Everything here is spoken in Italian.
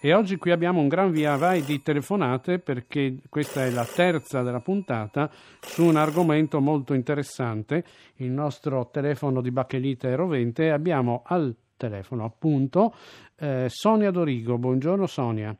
E oggi qui abbiamo un gran via vai di telefonate perché questa è la terza della puntata su un argomento molto interessante, il nostro telefono di Bacchelite Rovente. Abbiamo al telefono appunto eh, Sonia Dorigo. Buongiorno Sonia.